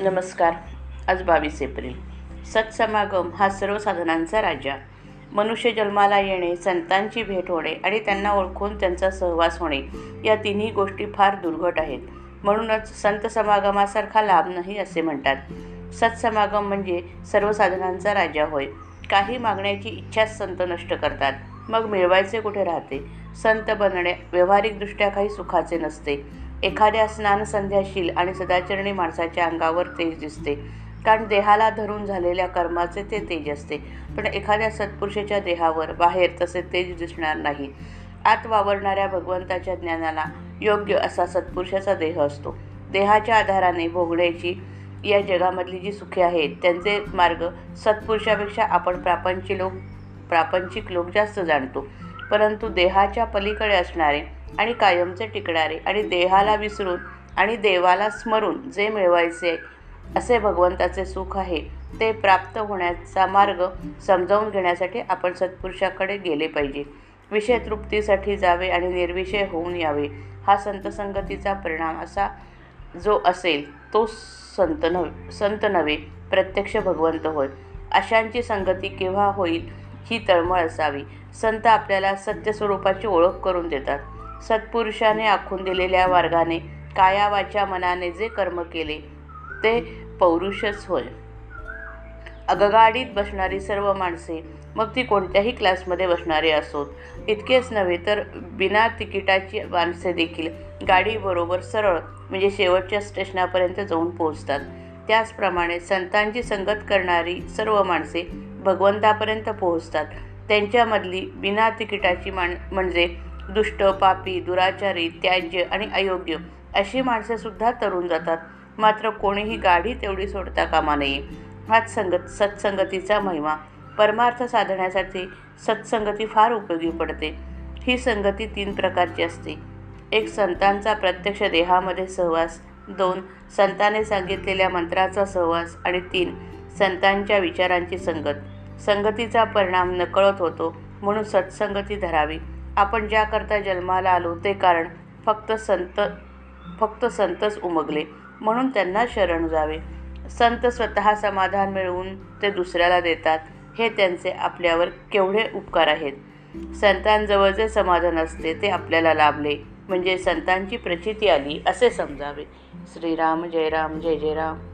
नमस्कार. आज बावीस एप्रिल. सत्समागम हा सर्व साधनांचा राजा. मनुष्य जन्माला येणे संतांची भेट होणे आणि त्यांना ओळखून त्यांचा सहवास होणे या तिन्ही गोष्टी फार दुर्घट आहेत. म्हणूनच संत समागमासारखा लाभ नाही असे म्हणतात. सत्समागम म्हणजे सर्व साधनांचा राजा होय. काही मागण्याची इच्छाच संत नष्ट करतात. मग मिळवायचे कुठे राहते? संत बनणे व्यावहारिकदृष्ट्या काही सुखाचे नसते. एखाद्या स्नानसंध्याशील आणि सदाचरणी माणसाच्या अंगावर तेज दिसते. कारण देहाला धरून झालेल्या कर्माचे ते तेज असते. पण एखाद्या सत्पुरुषाच्या देहावर बाहेर तसे तेज दिसणार नाही. आत वावरणाऱ्या भगवंताच्या ज्ञानाला योग्य असा सत्पुरुषाचा देह असतो. देहाच्या आधाराने भोगण्याची या जगामधली जी सुखे आहेत त्यांचे मार्ग सत्पुरुषापेक्षा आपण प्रापंचिक लोक प्रापंचिक लोक जास्त जाणतो. परंतु देहाच्या पलीकडे असणारे आणि कायमचे टिकणारे आणि देहाला विसरून आणि देवाला स्मरून जे मिळवायचे असे भगवंताचे सुख आहे ते प्राप्त होण्याचा मार्ग समजावून घेण्यासाठी आपण सत्पुरुषाकडे गेले पाहिजे. विषय तृप्तीसाठी जावे आणि निर्विषय होऊन यावे हा संत संगतीचा परिणाम असा जो असेल तो संत नव्हे संत नव्हे प्रत्यक्ष भगवंत होय. अशांची संगती केव्हा होईल ही तळमळ असावी. संत आपल्याला सत्यस्वरूपाची ओळख करून देतात. सत्पुरुषाने आखून दिलेल्या मार्गाने कायावाच्या मनाने जे कर्म केले ते पौरुषच होय. अगगाडीत बसणारी सर्व माणसे मग ती कोणत्याही क्लासमध्ये बसणारे असोत. इतकेच नव्हे तर बिना तिकिटाची माणसे देखील गाडीबरोबर सरळ म्हणजे शेवटच्या स्टेशनापर्यंत जाऊन पोहोचतात. त्याचप्रमाणे संतांची संगत करणारी सर्व माणसे भगवंतापर्यंत पोहोचतात. त्यांच्यामधली बिना तिकिटाची मान म्हणजे दुष्ट पापी दुराचारी त्याज्य आणि अयोग्य अशी माणसेसुद्धा तरुण जातात. मात्र कोणीही गाडी तेवढी सोडता कामा नये. हाच संगत सत्संगतीचा महिमा. परमार्थ साधण्यासाठी सत्संगती फार उपयोगी पडते. ही संगती तीन प्रकारची असते. एक संतांचा प्रत्यक्ष देहामध्ये सहवास. दोन संताने सांगितलेल्या मंत्राचा सहवास. आणि तीन संतांच्या विचारांची संगत. संगतीचा परिणाम नकळत होतो म्हणून सत्संगती धरावी. आपण ज्याकरता जन्माला आलो ते कारण फक्त संत फक्त संतच उमगले म्हणून त्यांना शरण जावे. संत स्वतः समाधान मिळवून ते दुसऱ्याला देतात हे त्यांचे आपल्यावर केवढे उपकार आहेत. संतांजवळ जे समाधान असते ते आपल्याला लाभले म्हणजे संतांची प्रचिती आली असे समजावे. श्रीराम जय राम जय जय राम.